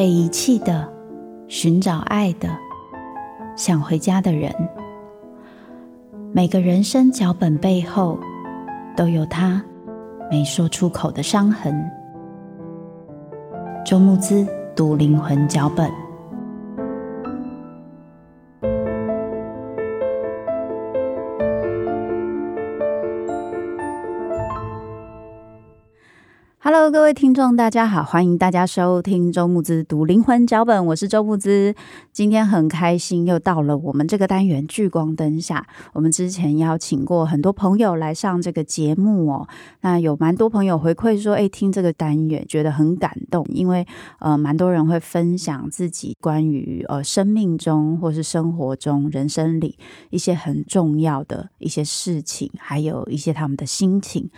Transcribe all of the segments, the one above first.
被遗弃的、寻找爱的、想回家的人。每个人生脚本背后，都有他没说出口的伤痕。周慕姿读灵魂脚本。各位听众，大家好，欢迎大家收听周木之读灵魂脚本，我是周木之。今天很开心，又到了我们这个单元聚光灯下。我们之前邀请过很多朋友来上这个节目哦，那有蛮多朋友回馈说，哎，听这个单元觉得很感动，因为呃，蛮多人会分享自己关于呃生命中或是生活中、人生里一些很重要的一些事情，还有一些他们的心情。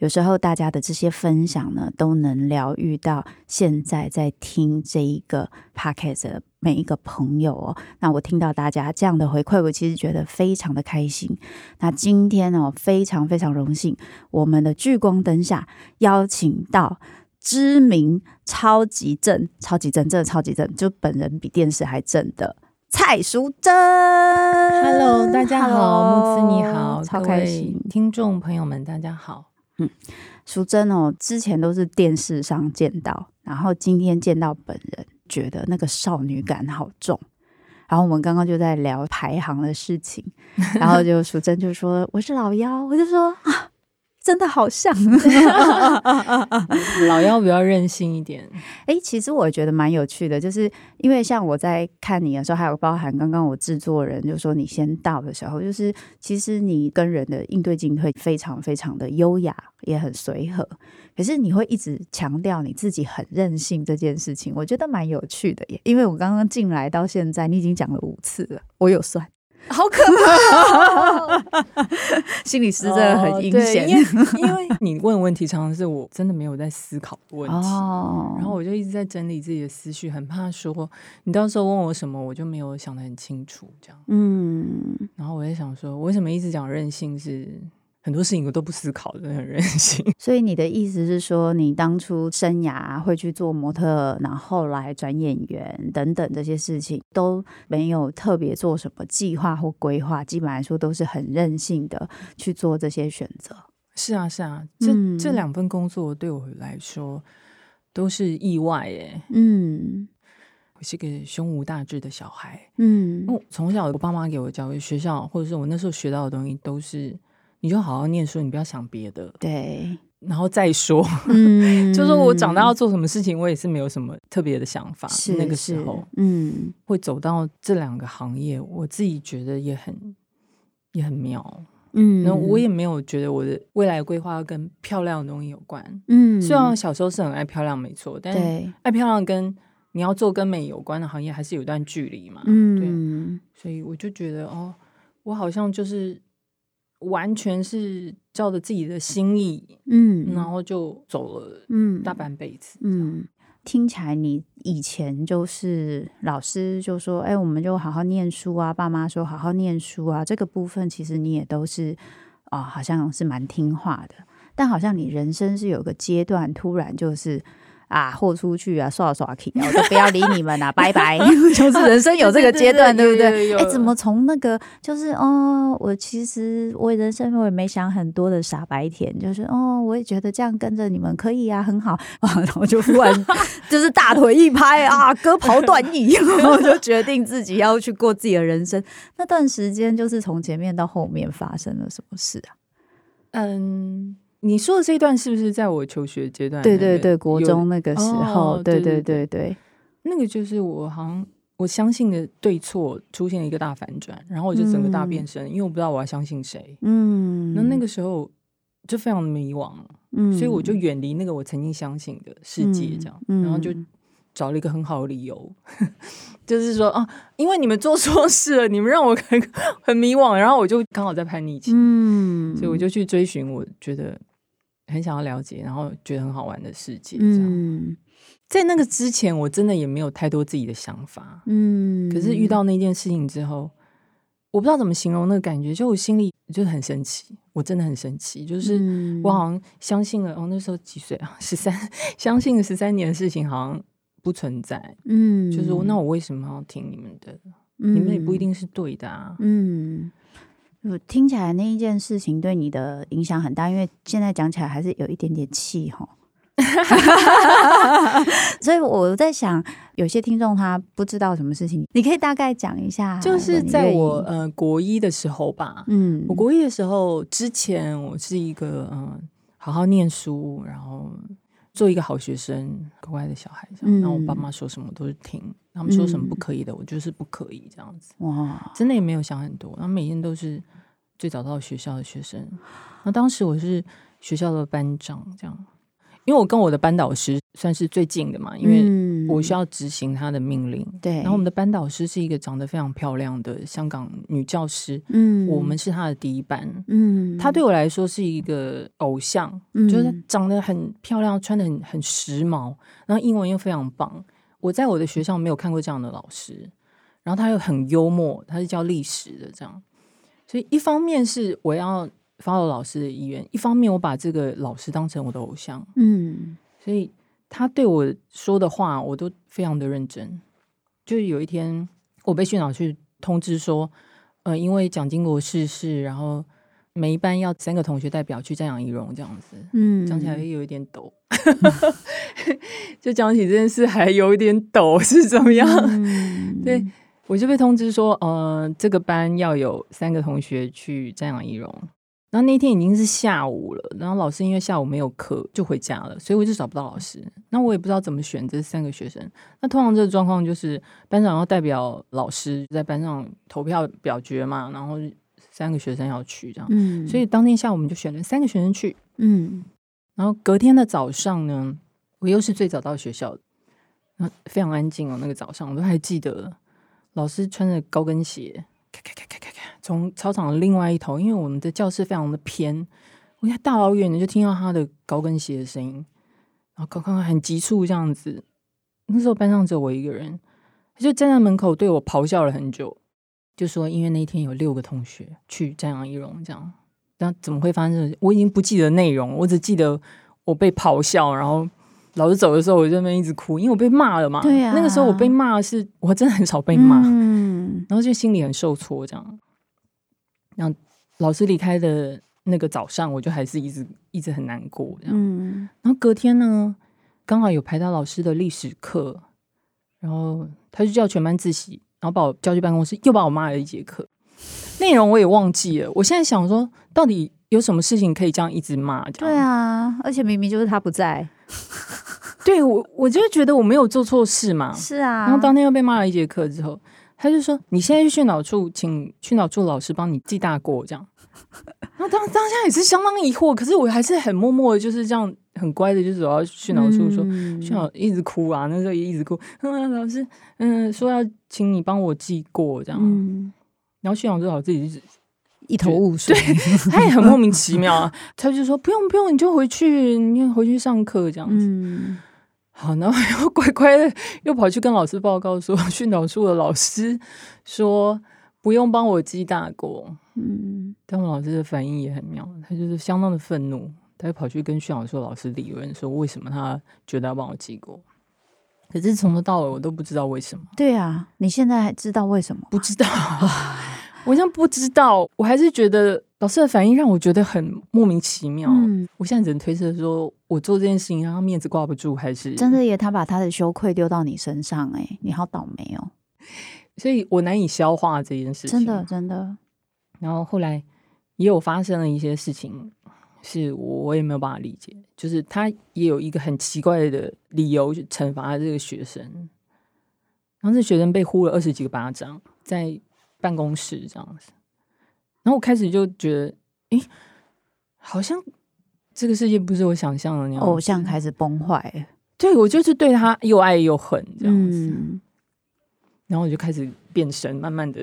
有时候大家的这些分享呢，都能疗愈到现在在听这一个 podcast 的每一个朋友哦。那我听到大家这样的回馈，我其实觉得非常的开心。那今天哦，非常非常荣幸，我们的聚光灯下邀请到知名超级正、超级正，真的超级正，就本人比电视还正的蔡淑珍。Hello，大家好，Hello, 慕姿你好，超开心，听众朋友们大家好。嗯，淑珍哦，之前都是电视上见到，然后今天见到本人，觉得那个少女感好重。然后我们刚刚就在聊排行的事情，然后就 淑珍就说我是老幺，我就说啊。真的好像 老幺比较任性一点。哎，其实我觉得蛮有趣的，就是因为像我在看你的时候，还有包含刚刚我制作人就说你先到的时候，就是其实你跟人的应对进退非常非常的优雅，也很随和。可是你会一直强调你自己很任性这件事情，我觉得蛮有趣的耶。因为我刚刚进来到现在，你已经讲了五次了，我有算。好可怕、哦！心理师真的很阴险、哦，因为你问问题常常是我真的没有在思考的问题，哦、然后我就一直在整理自己的思绪，很怕说你到时候问我什么，我就没有想得很清楚，这样。嗯，然后我在想说，我为什么一直讲任性是？很多事情我都不思考的，很任性。所以你的意思是说，你当初生涯会去做模特，然后后来转演员等等这些事情都没有特别做什么计划或规划，基本来说都是很任性的去做这些选择。是啊，是啊，这、嗯、这两份工作对我来说都是意外耶。嗯，我是个胸无大志的小孩。嗯，从小我爸妈给我教育，学校或者是我那时候学到的东西都是。你就好好念书，你不要想别的。对，然后再说。嗯，就说我长大要做什么事情，我也是没有什么特别的想法。是那个时候，嗯，会走到这两个行业，我自己觉得也很也很妙。嗯，那我也没有觉得我的未来规划跟漂亮的东西有关。嗯，虽然小时候是很爱漂亮，没错，但是爱漂亮跟你要做跟美有关的行业还是有段距离嘛。嗯，对，所以我就觉得哦，我好像就是。完全是照着自己的心意，嗯，然后就走了，嗯，大半辈子，嗯，听起来你以前就是老师就说，哎，我们就好好念书啊，爸妈说好好念书啊，这个部分其实你也都是啊、哦，好像是蛮听话的，但好像你人生是有个阶段突然就是。啊，豁出去啊，耍耍去，我就不要理你们了，拜拜。就是人生有这个阶段，对不对？哎，怎么从那个就是哦，我其实我人生我也没想很多的傻白甜，就是哦，我也觉得这样跟着你们可以啊，很好啊，然后就突然就是大腿一拍啊，割袍断义，然后就决定自己要去过自己的人生。那段时间就是从前面到后面发生了什么事啊？嗯。你说的这一段是不是在我求学阶段？对对对，国中那个时候，哦、对对对对，那个就是我好像我相信的对错出现了一个大反转，然后我就整个大变身，嗯、因为我不知道我要相信谁。嗯，那那个时候就非常的迷惘，嗯，所以我就远离那个我曾经相信的世界，这样，嗯、然后就找了一个很好的理由，就是说啊，因为你们做错事了，你们让我很 很迷惘，然后我就刚好在叛逆期，嗯，所以我就去追寻，我觉得。很想要了解，然后觉得很好玩的世界。这样，嗯，在那个之前，我真的也没有太多自己的想法。嗯，可是遇到那件事情之后，我不知道怎么形容那个感觉，就我心里就很神奇。我真的很神奇，就是我好像相信了。哦，那时候几岁啊？十三，相信了十三年的事情，好像不存在。嗯，就是那我为什么要听你们的？嗯、你们也不一定是对的啊。嗯，我听起来那一件事情对你的影响很大，因为现在讲起来还是有一点点气哈。所以我在想，有些听众他不知道什么事情，你可以大概讲一下。就是在我呃国一的时候吧，嗯，我国一的时候之前，我是一个嗯、呃、好好念书，然后做一个好学生，乖乖的小孩这样。嗯、然后我爸妈说什么都是听，他们说什么不可以的，嗯、我就是不可以这样子。哇，真的也没有想很多，然后每天都是最早到学校的学生。那当时我是学校的班长，这样。因为我跟我的班导师算是最近的嘛，因为我需要执行他的命令。对、嗯，然后我们的班导师是一个长得非常漂亮的香港女教师。嗯，我们是她的第一班。嗯，她对我来说是一个偶像，嗯、就是她长得很漂亮，穿的很很时髦，然后英文又非常棒。我在我的学校没有看过这样的老师，然后他又很幽默，他是教历史的这样，所以一方面是我要。follow 老师的意愿，一方面我把这个老师当成我的偶像，嗯，所以他对我说的话，我都非常的认真。就是有一天，我被训导去通知说，呃，因为蒋经国逝世，然后每一班要三个同学代表去瞻仰仪容，这样子，嗯，讲起来有一点抖，就讲起这件事还有一点抖，是怎么样？嗯、对，我就被通知说，呃，这个班要有三个同学去瞻仰仪容。然后那天已经是下午了，然后老师因为下午没有课就回家了，所以我就找不到老师。那我也不知道怎么选这三个学生。那通常这个状况就是班长要代表老师在班上投票表决嘛，然后三个学生要去这样。嗯，所以当天下午我们就选了三个学生去。嗯，然后隔天的早上呢，我又是最早到学校的，然后非常安静哦。那个早上我都还记得，老师穿着高跟鞋。咔咔咔咔咔咔！从操场的另外一头，因为我们的教室非常的偏，我一大老远的就听到他的高跟鞋的声音，然后刚刚很急促这样子。那时候班上只有我一个人，他就站在门口对我咆哮了很久，就说因为那天有六个同学去瞻仰遗容，这样，那怎么会发生这？我已经不记得内容，我只记得我被咆哮，然后。老师走的时候，我就在那边一直哭，因为我被骂了嘛。对啊，那个时候我被骂是，我真的很少被骂，嗯，然后就心里很受挫，这样。然后老师离开的那个早上，我就还是一直一直很难过，这样。嗯，然后隔天呢，刚好有排到老师的历史课，然后他就叫全班自习，然后把我叫去办公室，又把我骂了一节课，内容我也忘记了。我现在想说，到底有什么事情可以这样一直骂？对啊，而且明明就是他不在。对我，我就觉得我没有做错事嘛。是啊，然后当天又被骂了一节课之后，他就说：“你现在去训导处，请训导处老师帮你记大过。”这样，然后当当下也是相当疑惑，可是我还是很默默的，就是这样很乖的，就走到训导处说：“嗯、训导一直哭啊，那时候也一直哭。嗯 ”老师，嗯，说要请你帮我记过这样。嗯、然后训导处老师自己就是一头雾水，对，他也很莫名其妙啊。他就说：“不用不用，你就回去，你回去上课这样子。嗯”好，然后又乖乖的又跑去跟老师报告说，训导处的老师说不用帮我记大过。嗯，但我老师的反应也很妙，他就是相当的愤怒，他就跑去跟训导处老师理论说，为什么他觉得要帮我记过？可是从头到尾我都不知道为什么。对啊，你现在还知道为什么？不知道。我现在不知道，我还是觉得老师的反应让我觉得很莫名其妙。嗯，我现在只能推测说，我做这件事情让他面子挂不住，还是真的耶？他把他的羞愧丢到你身上，哎，你好倒霉哦！所以我难以消化这件事情，真的真的。然后后来也有发生了一些事情，是我我也没有办法理解，就是他也有一个很奇怪的理由去惩罚这个学生，然后这学生被呼了二十几个巴掌，在。办公室这样子，然后我开始就觉得，诶，好像这个世界不是我想象的那样。偶像开始崩坏，对，我就是对他又爱又恨这样子。嗯、然后我就开始变身，慢慢的，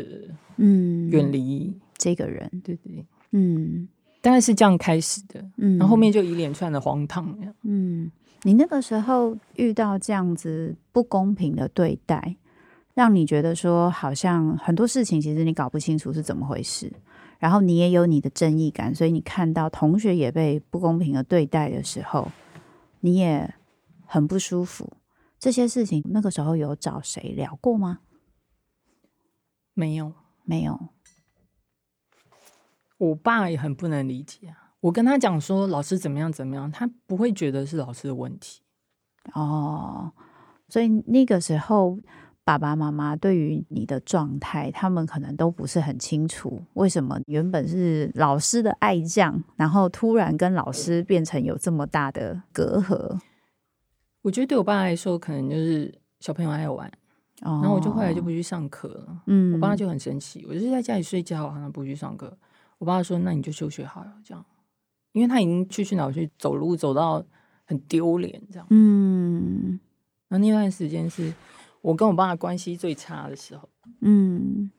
嗯，远离这个人。对对，嗯，大概是这样开始的。嗯，然后后面就一连串的荒唐。嗯，你那个时候遇到这样子不公平的对待。让你觉得说，好像很多事情其实你搞不清楚是怎么回事，然后你也有你的正义感，所以你看到同学也被不公平的对待的时候，你也很不舒服。这些事情那个时候有找谁聊过吗？没有，没有。我爸也很不能理解啊。我跟他讲说老师怎么样怎么样，他不会觉得是老师的问题。哦，所以那个时候爸爸妈妈对于你的状态，他们可能都不是很清楚，为什么原本是老师的爱将，然后突然跟老师变成有这么大的隔阂。我觉得对我爸来说，可能就是小朋友爱玩，哦、然后我就后来就不去上课了。嗯，我爸就很生气，我就是在家里睡觉，好像不去上课。我爸说：“那你就休学好了，这样，因为他已经去去哪去走路走到很丢脸，这样。”嗯，那那段时间是我跟我爸的关系最差的时候。嗯，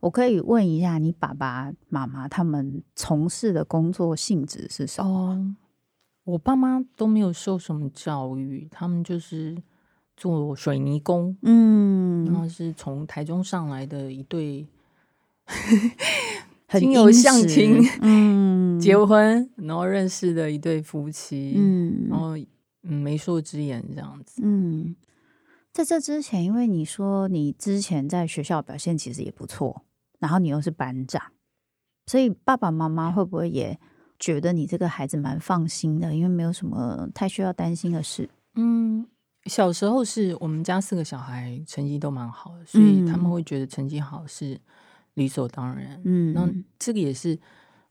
我可以问一下，你爸爸妈妈他们从事的工作性质是什么？哦我爸妈都没有受什么教育，他们就是做水泥工，嗯，然后是从台中上来的一对，很有相亲，嗯，结婚然后认识的一对夫妻，嗯，然后嗯媒妁之言这样子，嗯，在这之前，因为你说你之前在学校表现其实也不错，然后你又是班长，所以爸爸妈妈会不会也？觉得你这个孩子蛮放心的，因为没有什么太需要担心的事。嗯，小时候是我们家四个小孩成绩都蛮好的，所以他们会觉得成绩好是理所当然。嗯，那这个也是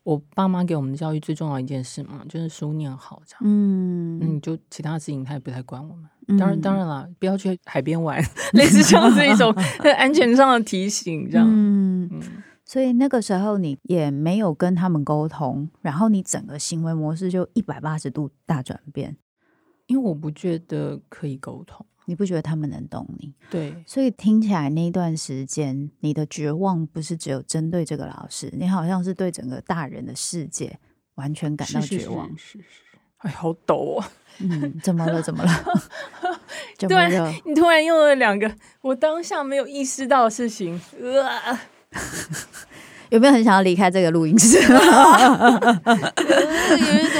我爸妈给我们的教育最重要一件事嘛，就是书念好这样。嗯，那你，就其他事情他也不太管我们。当然，当然了，不要去海边玩，类似这样子一种 安全上的提醒，这样。嗯。嗯所以那个时候你也没有跟他们沟通，然后你整个行为模式就一百八十度大转变。因为我不觉得可以沟通，你不觉得他们能懂你？对。所以听起来那一段时间，你的绝望不是只有针对这个老师，你好像是对整个大人的世界完全感到绝望。是是，是，是，哎，好抖啊！嗯，怎么了？怎么了？对，你突然用了两个我当下没有意识到的事情，呃 有没有很想要离开这个录音室？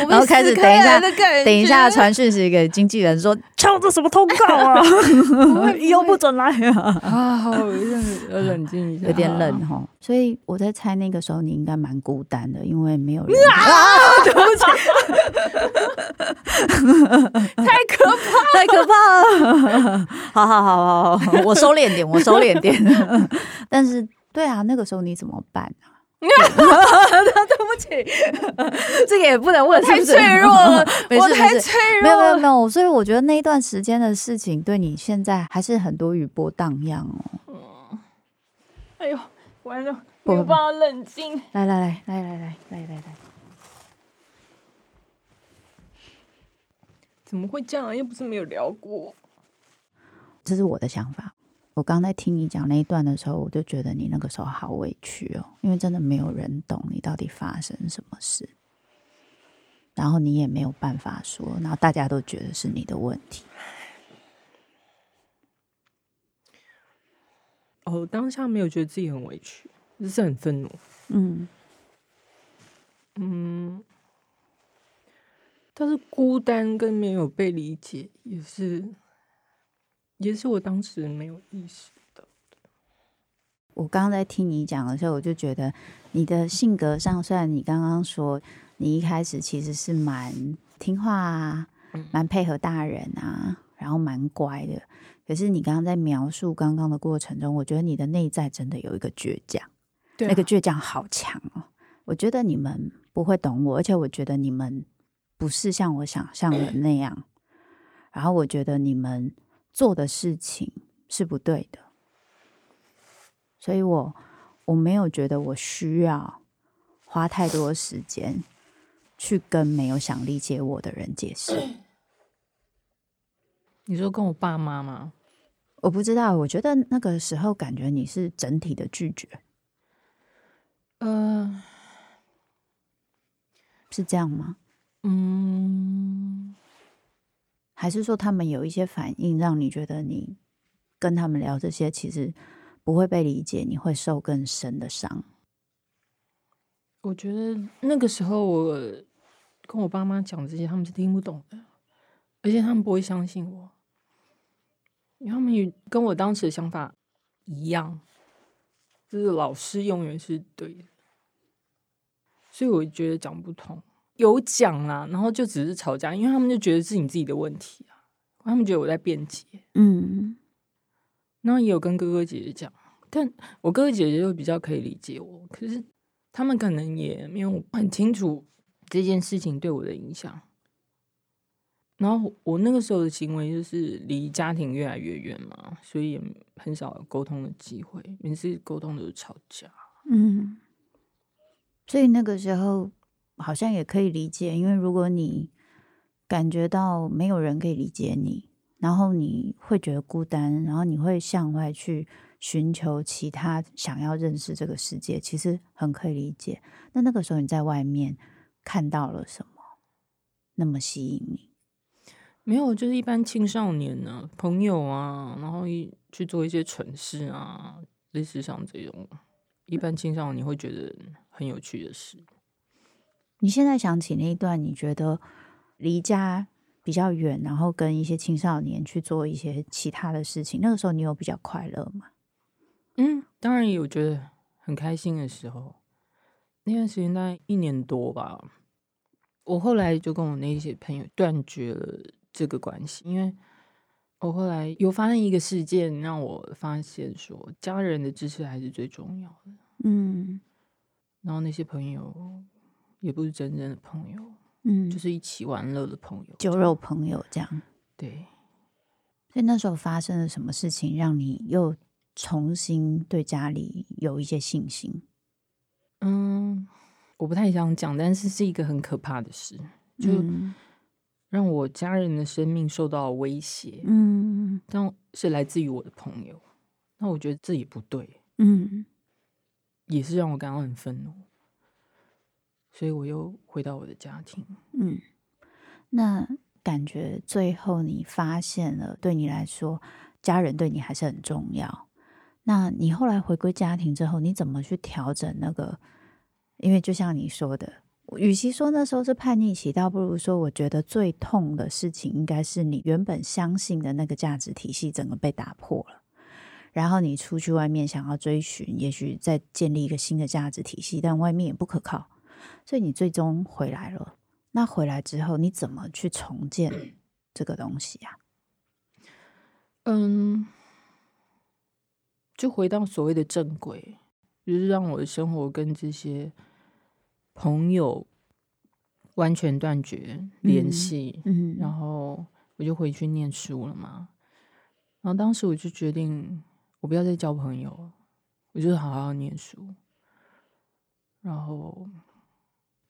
然后开始等一下，等一下传讯息给经纪人说：“敲这什么通告啊？以后不准来啊！”啊，好，要冷静一下，有点冷哈。所以我在猜那个时候你应该蛮孤单的，因为没有人。对不起，太可怕，太可怕了！好好好好好，我收敛点，我收敛点。但是。对啊，那个时候你怎么办啊？对不起，这个也不能问，太脆弱了，我太脆弱了，没有没有没有，所以我觉得那一段时间的事情对你现在还是很多余波荡漾哦。嗯，哎呦，完了，没有办法冷静。来来来来来来来来来，怎么会这样？又不是没有聊过，这是我的想法。我刚在听你讲那一段的时候，我就觉得你那个时候好委屈哦，因为真的没有人懂你到底发生什么事，然后你也没有办法说，然后大家都觉得是你的问题。哦，当下没有觉得自己很委屈，只是很愤怒。嗯嗯，但是孤单跟没有被理解也是。也是我当时没有意识到的。我刚刚在听你讲的时候，我就觉得你的性格上，虽然你刚刚说你一开始其实是蛮听话啊，蛮配合大人啊，然后蛮乖的，可是你刚刚在描述刚刚的过程中，我觉得你的内在真的有一个倔强，对啊，那个倔强好强哦。我觉得你们不会懂我，而且我觉得你们不是像我想象的那样，然后我觉得你们。做的事情是不对的，所以我我没有觉得我需要花太多时间去跟没有想理解我的人解释。你说跟我爸妈吗？我不知道，我觉得那个时候感觉你是整体的拒绝。呃，是这样吗？嗯。还是说他们有一些反应，让你觉得你跟他们聊这些，其实不会被理解，你会受更深的伤。我觉得那个时候我跟我爸妈讲这些，他们是听不懂的，而且他们不会相信我。因为他们也跟我当时的想法一样，就是老师永远是对的，所以我觉得讲不通。有讲啦，然后就只是吵架，因为他们就觉得是你自己的问题啊，他们觉得我在辩解。嗯，然后也有跟哥哥姐姐讲，但我哥哥姐姐就比较可以理解我，可是他们可能也没有很清楚这件事情对我的影响。然后我那个时候的行为就是离家庭越来越远嘛，所以也很少有沟通的机会，每次沟通都是吵架。嗯，所以那个时候好像也可以理解，因为如果你感觉到没有人可以理解你，然后你会觉得孤单，然后你会向外去寻求其他想要认识这个世界，其实很可以理解。那那个时候你在外面看到了什么，那么吸引你？没有，就是一般青少年呢、啊，朋友啊，然后一去做一些蠢事啊，类似像这种，一般青少年会觉得很有趣的事。你现在想起那一段，你觉得离家比较远，然后跟一些青少年去做一些其他的事情，那个时候你有比较快乐吗？嗯，当然也有觉得很开心的时候。那段时间大概一年多吧，我后来就跟我那些朋友断绝了。这个关系，因为我后来有发生一个事件，让我发现说家人的支持还是最重要的。嗯，然后那些朋友也不是真正的朋友，嗯，就是一起玩乐的朋友，酒肉朋友这样。对，所以那时候发生了什么事情，让你又重新对家里有一些信心？嗯，我不太想讲，但是是一个很可怕的事，就。嗯让我家人的生命受到威胁，嗯，但是来自于我的朋友，那我觉得这也不对，嗯，也是让我感到很愤怒，所以我又回到我的家庭，嗯，那感觉最后你发现了，对你来说，家人对你还是很重要。那你后来回归家庭之后，你怎么去调整那个？因为就像你说的。与其说那时候是叛逆期，倒不如说，我觉得最痛的事情应该是你原本相信的那个价值体系整个被打破了，然后你出去外面想要追寻，也许再建立一个新的价值体系，但外面也不可靠，所以你最终回来了。那回来之后，你怎么去重建这个东西呀？嗯，就回到所谓的正轨，就是让我的生活跟这些。朋友完全断绝联系，嗯，然后我就回去念书了嘛。然后当时我就决定，我不要再交朋友，我就好好念书。然后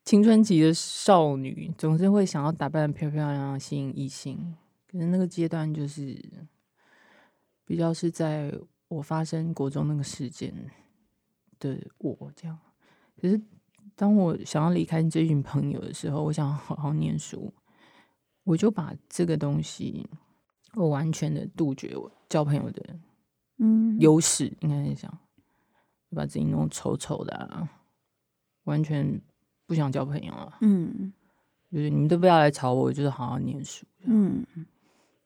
青春期的少女总是会想要打扮漂漂亮亮，吸引异性。可是那个阶段就是比较是在我发生国中那个事件的我这样，可是。当我想要离开这群朋友的时候，我想好好念书，我就把这个东西，我完全的杜绝我交朋友的，嗯，优势应该是想把自己弄丑丑的啊，完全不想交朋友了，嗯，就是你们都不要来吵我，我就是好好念书，嗯，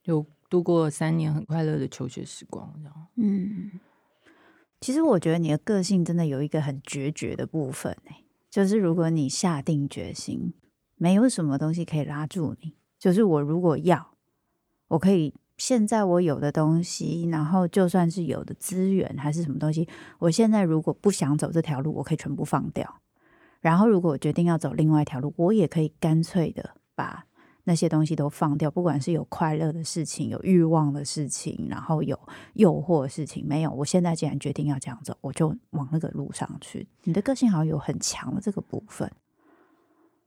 就度过了三年很快乐的求学时光，这样，嗯，其实我觉得你的个性真的有一个很决绝的部分，欸。就是如果你下定决心，没有什么东西可以拉住你。就是我如果要，我可以现在我有的东西，然后就算是有的资源还是什么东西，我现在如果不想走这条路，我可以全部放掉。然后如果我决定要走另外一条路，我也可以干脆的把。那些东西都放掉，不管是有快乐的事情、有欲望的事情，然后有诱惑的事情，没有。我现在既然决定要这样走，我就往那个路上去。你的个性好像有很强的这个部分，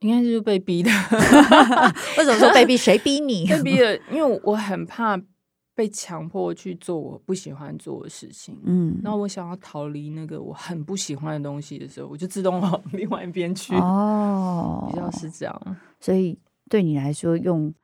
应该是被逼的。为什么说被逼？谁逼你？被逼的，因为我很怕被强迫去做我不喜欢做的事情。嗯，然后我想要逃离那个我很不喜欢的东西的时候，我就自动往 另外一边去。哦，比较是这样，所以。对你来说，用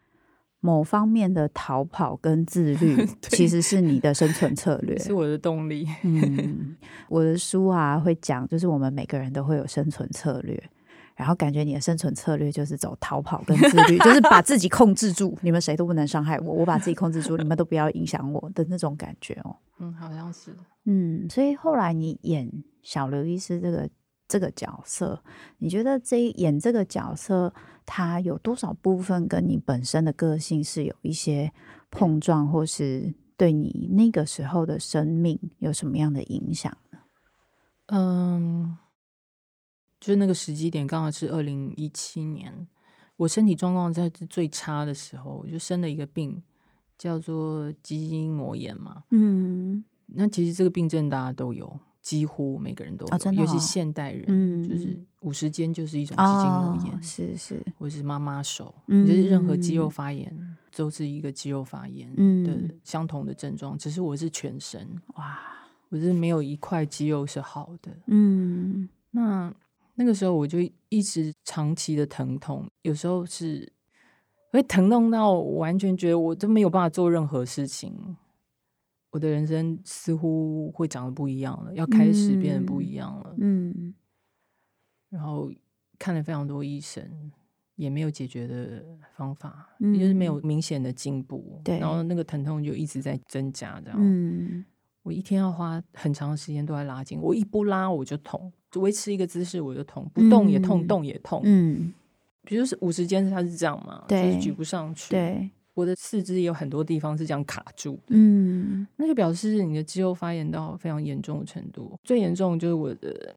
某方面的逃跑跟自律，其实是你的生存策略，是我的动力。嗯，我的书啊会讲，就是我们每个人都会有生存策略，然后感觉你的生存策略就是走逃跑跟自律，就是把自己控制住，你们谁都不能伤害我，我把自己控制住，你们都不要影响我的那种感觉哦。嗯，好像是。嗯，所以后来你演小刘医师这个这个角色，你觉得这演这个角色，他有多少部分跟你本身的个性是有一些碰撞，或是对你那个时候的生命有什么样的影响呢？嗯。就是那个时机点刚好是二零一七年，我身体状况在最差的时候，我就生了一个病，叫做基因膜炎嘛。嗯，那其实这个病症大家都有，几乎每个人都有，哦哦、尤其现代人，嗯、就是五十肩就是一种肌筋膜炎，哦、是是，或是妈妈手，嗯、就是任何肌肉发炎都是一个肌肉发炎的相同的症状，只是我是全身，哇，我是没有一块肌肉是好的。嗯，那。那个时候我就一直长期的疼痛，有时候是会疼痛到我完全觉得我都没有办法做任何事情，我的人生似乎会长得不一样了，要开始变得不一样了。嗯，然后看了非常多医生，也没有解决的方法，嗯，就是没有明显的进步。对，然后那个疼痛就一直在增加，这样。嗯，我一天要花很长的时间都在拉筋，我一不拉我就痛。维持一个姿势我就痛，不动也痛，嗯、动也痛。嗯，比如是五十肩，它是这样嘛，对就是举不上去。对，我的四肢也有很多地方是这样卡住。嗯，那就表示你的肌肉发炎到非常严重的程度。最严重就是我的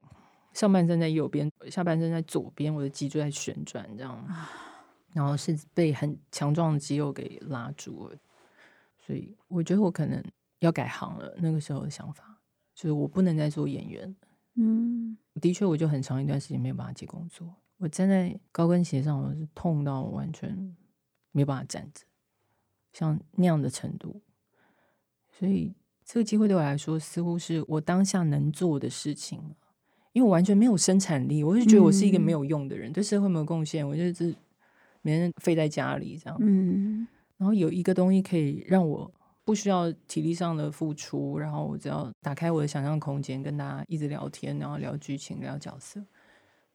上半身在右边，下半身在左边，我的脊椎在旋转，这样。然后是被很强壮的肌肉给拉住了，所以我觉得我可能要改行了。那个时候的想法就是我不能再做演员。嗯，的确，我就很长一段时间没有办法接工作。我站在高跟鞋上，我是痛到完全没有办法站着，像那样的程度。所以这个机会对我来说，似乎是我当下能做的事情。因为我完全没有生产力，我就觉得我是一个没有用的人，嗯、对社会没有贡献。我就是每天废在家里这样。嗯，然后有一个东西可以让我。不需要体力上的付出，然后我只要打开我的想象空间，跟大家一直聊天，然后聊剧情、聊角色。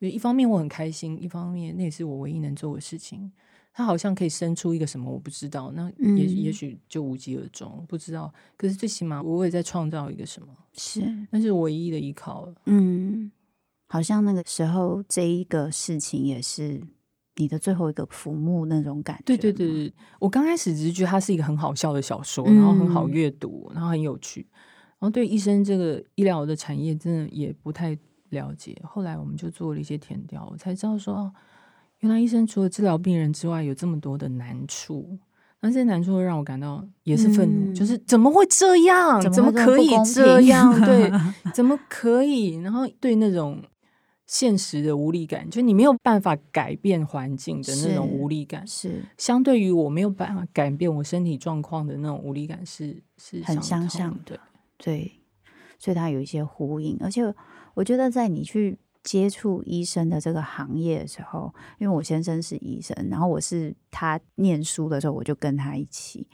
因为一方面我很开心，一方面那也是我唯一能做的事情。它好像可以生出一个什么，我不知道。那也、嗯、也许就无疾而终，不知道。可是最起码我也在创造一个什么，是，那是唯一的依靠了。嗯，好像那个时候这一个事情也是。你的最后一个浮木那种感觉，对对对，我刚开始只是觉得它是一个很好笑的小说，嗯、然后很好阅读，然后很有趣，然后对医生这个医疗的产业真的也不太了解。后来我们就做了一些填调，我才知道说，原来医生除了治疗病人之外，有这么多的难处。那这些难处会让我感到也是愤怒，嗯、就是怎么会这样？怎么可以这样？对，怎么可以？然后对那种。现实的无力感，就你没有办法改变环境的那种无力感，是，是相对于我没有办法改变我身体状况的那种无力感是，是是很相像的，对，所以它有一些呼应。而且我觉得，在你去接触医生的这个行业的时候，因为我先生是医生，然后我是他念书的时候，我就跟他一起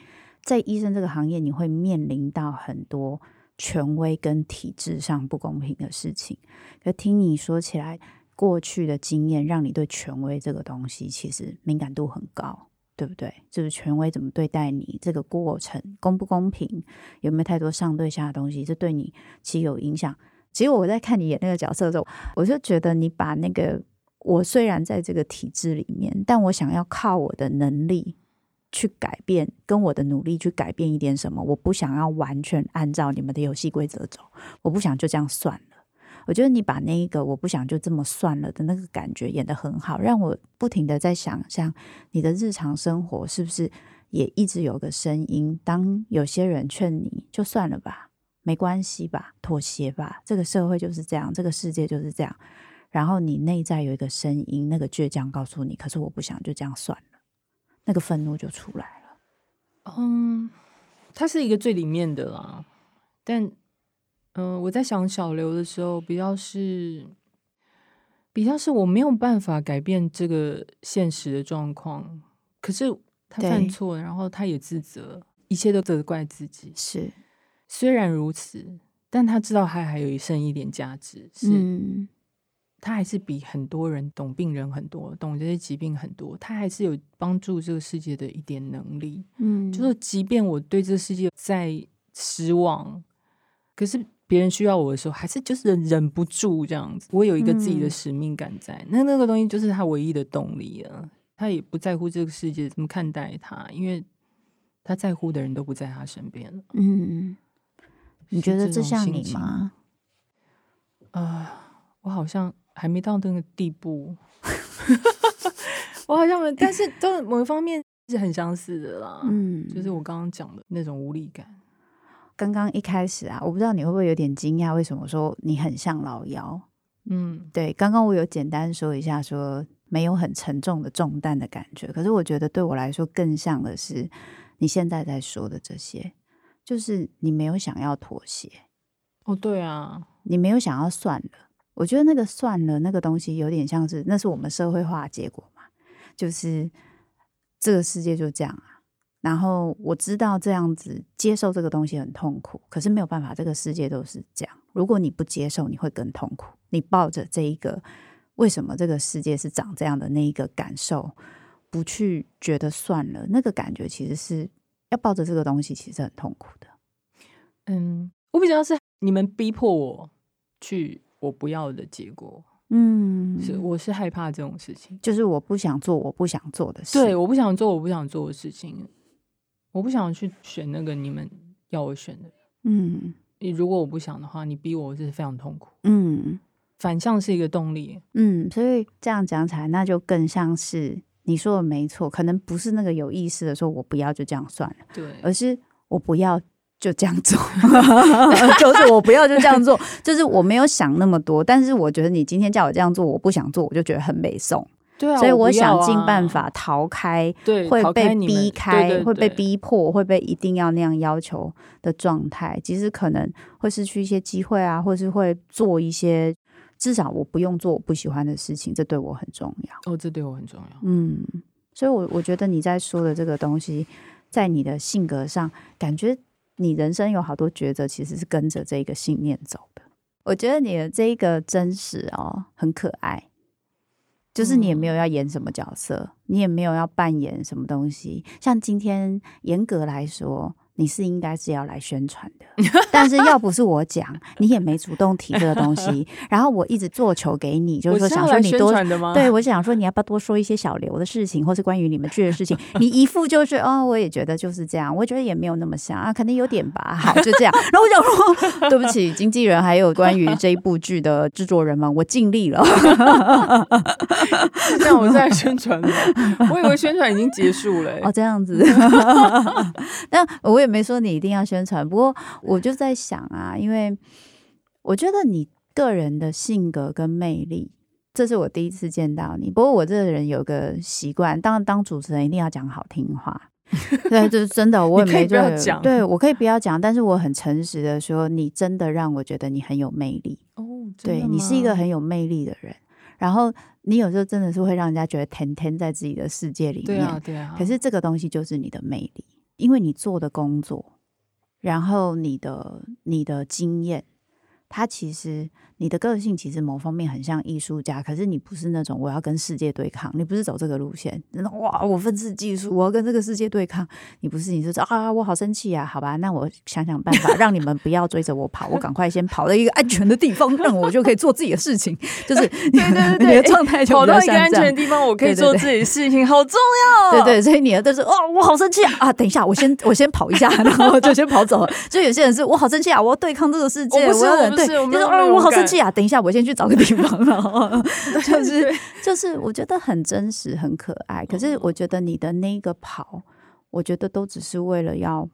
在医生这个行业，你会面临到很多。权威跟体制上不公平的事情，可听你说起来，过去的经验让你对权威这个东西其实敏感度很高，对不对？就是权威怎么对待你，这个过程公不公平，有没有太多上对下的东西，这对你其实有影响。其实我在看你演那个角色的时候，我就觉得你把那个我虽然在这个体制里面，但我想要靠我的能力。去改变，跟我的努力去改变一点什么。我不想要完全按照你们的游戏规则走，我不想就这样算了。我觉得你把那一个我不想就这么算了的那个感觉演得很好，让我不停地在想象你的日常生活是不是也一直有个声音。当有些人劝你就算了吧，没关系吧，妥协吧，这个社会就是这样，这个世界就是这样。然后你内在有一个声音，那个倔强告诉你，可是我不想就这样算了。那个愤怒就出来了。嗯，它是一个最里面的啦。但，嗯、呃，我在想小刘的时候，比较是，比较是我没有办法改变这个现实的状况。可是他犯错，然后他也自责，一切都责怪自己。是，虽然如此，但他知道他还有一剩一点价值。是，嗯、他还是比很多人懂病人很多，懂这些疾病很多，他还是有帮助这个世界的一点能力。嗯，就是即便我对这个世界再失望，可是别人需要我的时候，还是就是忍不住这样子。我有一个自己的使命感在，嗯、那那个东西就是他唯一的动力了。他也不在乎这个世界怎么看待他，因为他在乎的人都不在他身边了。嗯，你觉得这像你吗？啊、呃，我好像。还没到那个地步，我好像没，但是都某一方面是很相似的啦。嗯，就是我刚刚讲的那种无力感。刚刚一开始啊，我不知道你会不会有点惊讶，为什么说你很像老幺？嗯，对，刚刚我有简单说一下，说没有很沉重的重担的感觉。可是我觉得对我来说更像的是你现在在说的这些，就是你没有想要妥协。哦，对啊，你没有想要算了。我觉得那个算了，那个东西有点像是，那是我们社会化的结果嘛，就是这个世界就这样啊。然后我知道这样子接受这个东西很痛苦，可是没有办法，这个世界都是这样。如果你不接受，你会更痛苦。你抱着这一个为什么这个世界是长这样的那一个感受，不去觉得算了，那个感觉其实是要抱着这个东西，其实很痛苦的。嗯，我比较是你们逼迫我去。我不要的结果，嗯，是我是害怕这种事情，就是我不想做我不想做的事，对，我不想做我不想做的事情，我不想去选那个你们要我选的，嗯，你如果我不想的话，你逼我，我是非常痛苦，嗯，反向是一个动力，嗯，所以这样讲起来，那就更像是你说的没错，可能不是那个有意识的说我不要就这样算了，对，而是我不要。就这样做，就是我不要就这样做，就是我没有想那么多。但是我觉得你今天叫我这样做，我不想做，我就觉得很没送。对啊，所以我想尽办法逃开，对，会被逼开，会被逼迫，会被一定要那样要求的状态。其实可能会失去一些机会啊，或是会做一些至少我不用做我不喜欢的事情，这对我很重要。哦，这对我很重要。嗯，所以我我觉得你在说的这个东西，在你的性格上感觉。你人生有好多抉择，其实是跟着这个信念走的。我觉得你的这个真实哦，很可爱，就是你也没有要演什么角色，嗯、你也没有要扮演什么东西。像今天严格来说。你是应该是要来宣传的，但是要不是我讲，你也没主动提这个东西。然后我一直做球给你，就是说想说你多，对，我想说你要不要多说一些小刘的事情，或是关于你们剧的事情。你一副就是哦，我也觉得就是这样，我觉得也没有那么像啊，肯定有点吧。好，就这样。然后我想说，对不起，经纪人还有关于这一部剧的制作人们，我尽力了。这样我们在 宣传吗？我以为宣传已经结束了。哦，这样子。那我也。没说你一定要宣传，不过我就在想啊，因为我觉得你个人的性格跟魅力，这是我第一次见到你。不过我这个人有个习惯，当当主持人一定要讲好听话，对，就是真的，我也没这样对，我可以不要讲，但是我很诚实的说，你真的让我觉得你很有魅力哦，对，你是一个很有魅力的人，然后你有时候真的是会让人家觉得甜甜在自己的世界里面，对啊，对啊，可是这个东西就是你的魅力。因为你做的工作，然后你的你的经验，它其实。你的个性其实某方面很像艺术家，可是你不是那种我要跟世界对抗，你不是走这个路线。真的哇，我愤世嫉俗，我要跟这个世界对抗。你不是，你就是啊，我好生气啊，好吧，那我想想办法让你们不要追着我跑，我赶快先跑到一个安全的地方，让我就可以做自己的事情。就是对对对，你的状态就跑到一个安全的地方，我可以做自己的事情，好重要。对对，所以你的都是哦，我好生气啊啊！等一下，我先我先跑一下，然后就先跑走了。所以有些人是我好生气啊，我要对抗这个世界。我不是，我不是，就是啊，我好生气啊，等一下，我先去。去找个地方 了，就是就是，我觉得很真实，很可爱。可是我觉得你的那个跑，我觉得都只是为了要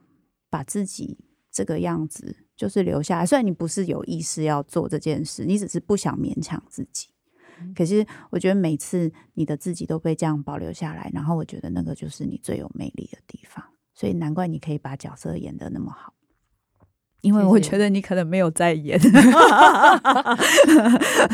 把自己这个样子就是留下来。虽然你不是有意识要做这件事，你只是不想勉强自己。可是我觉得每次你的自己都被这样保留下来，然后我觉得那个就是你最有魅力的地方。所以难怪你可以把角色演得那么好。因为我觉得你可能没有在演，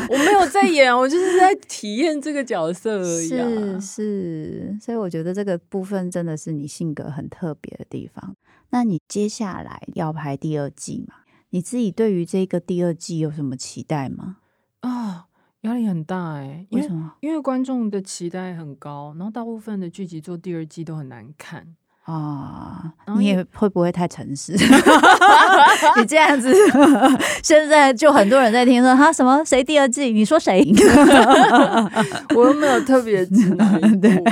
我没有在演，我就是在体验这个角色而已啊。是是，所以我觉得这个部分真的是你性格很特别的地方。那你接下来要拍第二季吗？你自己对于这个第二季有什么期待吗？啊，压力很大哎，为什么？因为观众的期待很高，然后大部分的剧集做第二季都很难看。啊，你也会不会太诚实？你这样子，现在就很多人在听说他什么谁第二季？你说谁？我又没有特别指哪一部，对，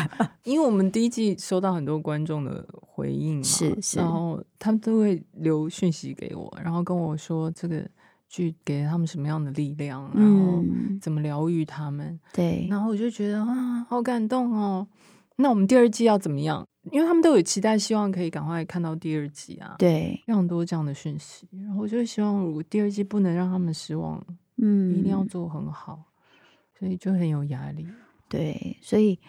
因为我们第一季收到很多观众的回应嘛，是是，然后他们都会留讯息给我，然后跟我说这个剧给了他们什么样的力量，然后怎么疗愈他们，嗯、对，然后我就觉得啊，好感动哦。那我们第二季要怎么样？因为他们都有期待，希望可以赶快看到第二季啊。对，非常多这样的讯息。然后我就希望，如果第二季不能让他们失望，嗯，一定要做很好，所以就很有压力。对，所以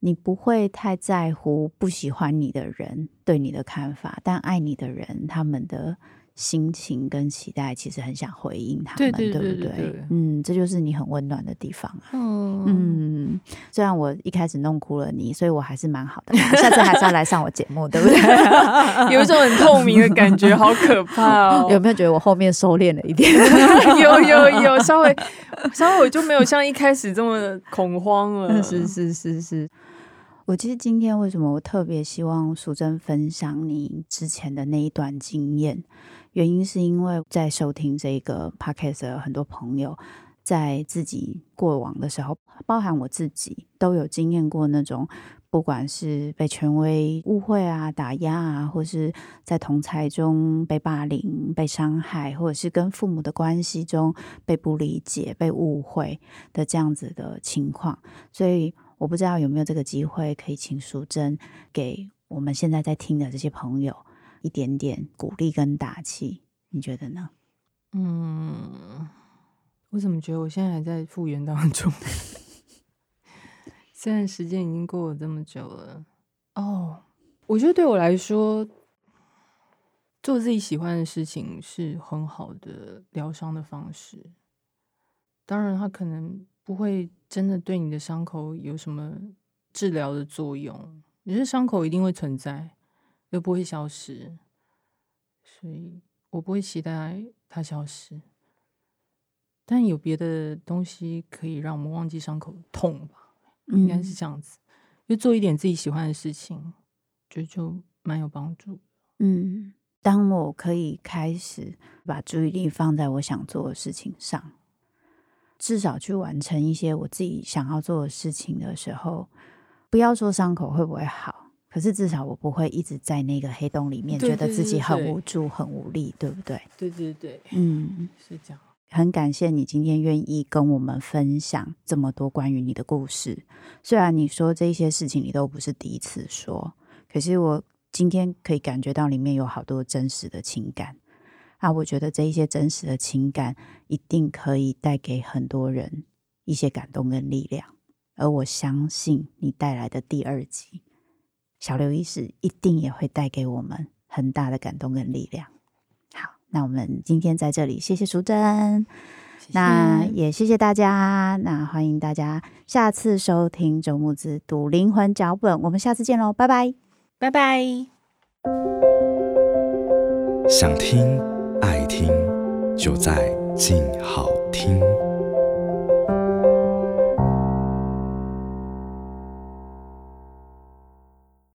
你不会太在乎不喜欢你的人对你的看法，但爱你的人他们的。心情跟期待，其实很想回应他们，对，对，对，对，对，对不对？嗯，这就是你很温暖的地方啊。嗯，嗯，虽然我一开始弄哭了你，所以我还是蛮好的。下次还是要来上我节目，对不对？有一种很透明的感觉，好可怕哦！有没有觉得我后面收敛了一点？有有有，稍微稍微我就没有像一开始这么恐慌了。是是是是。我其实今天为什么我特别希望淑珍分享你之前的那一段经验？原因是因为在收听这个 podcast 的很多朋友，在自己过往的时候，包含我自己，都有经验过那种，不管是被权威误会啊、打压啊，或是在同侪中被霸凌、被伤害，或者是跟父母的关系中被不理解、被误会的这样子的情况。所以我不知道有没有这个机会，可以请淑珍给我们现在在听的这些朋友。一点点鼓励跟打气，你觉得呢？嗯，我怎么觉得我现在还在复原当中？虽然时间已经过了这么久了。哦，我觉得对我来说，做自己喜欢的事情是很好的疗伤的方式。当然，它可能不会真的对你的伤口有什么治疗的作用，可是伤口一定会存在。又不会消失，所以我不会期待它消失。但有别的东西可以让我们忘记伤口痛吧？应该是这样子。就做一点自己喜欢的事情，觉得就蛮有帮助。嗯，当我可以开始把注意力放在我想做的事情上，至少去完成一些我自己想要做的事情的时候，不要说伤口会不会好。可是至少我不会一直在那个黑洞里面，觉得自己很无助、很无力，对不对？对对对，嗯，是这样。很感谢你今天愿意跟我们分享这么多关于你的故事。虽然你说这些事情你都不是第一次说，可是我今天可以感觉到里面有好多真实的情感。啊，我觉得这一些真实的情感一定可以带给很多人一些感动跟力量。而我相信你带来的第二集。小刘医师一定也会带给我们很大的感动跟力量。好，那我们今天在这里，谢谢淑珍，谢谢，那也谢谢大家，那欢迎大家下次收听周木子读灵魂脚本，我们下次见喽，拜拜，拜拜。想听爱听，就在静好听。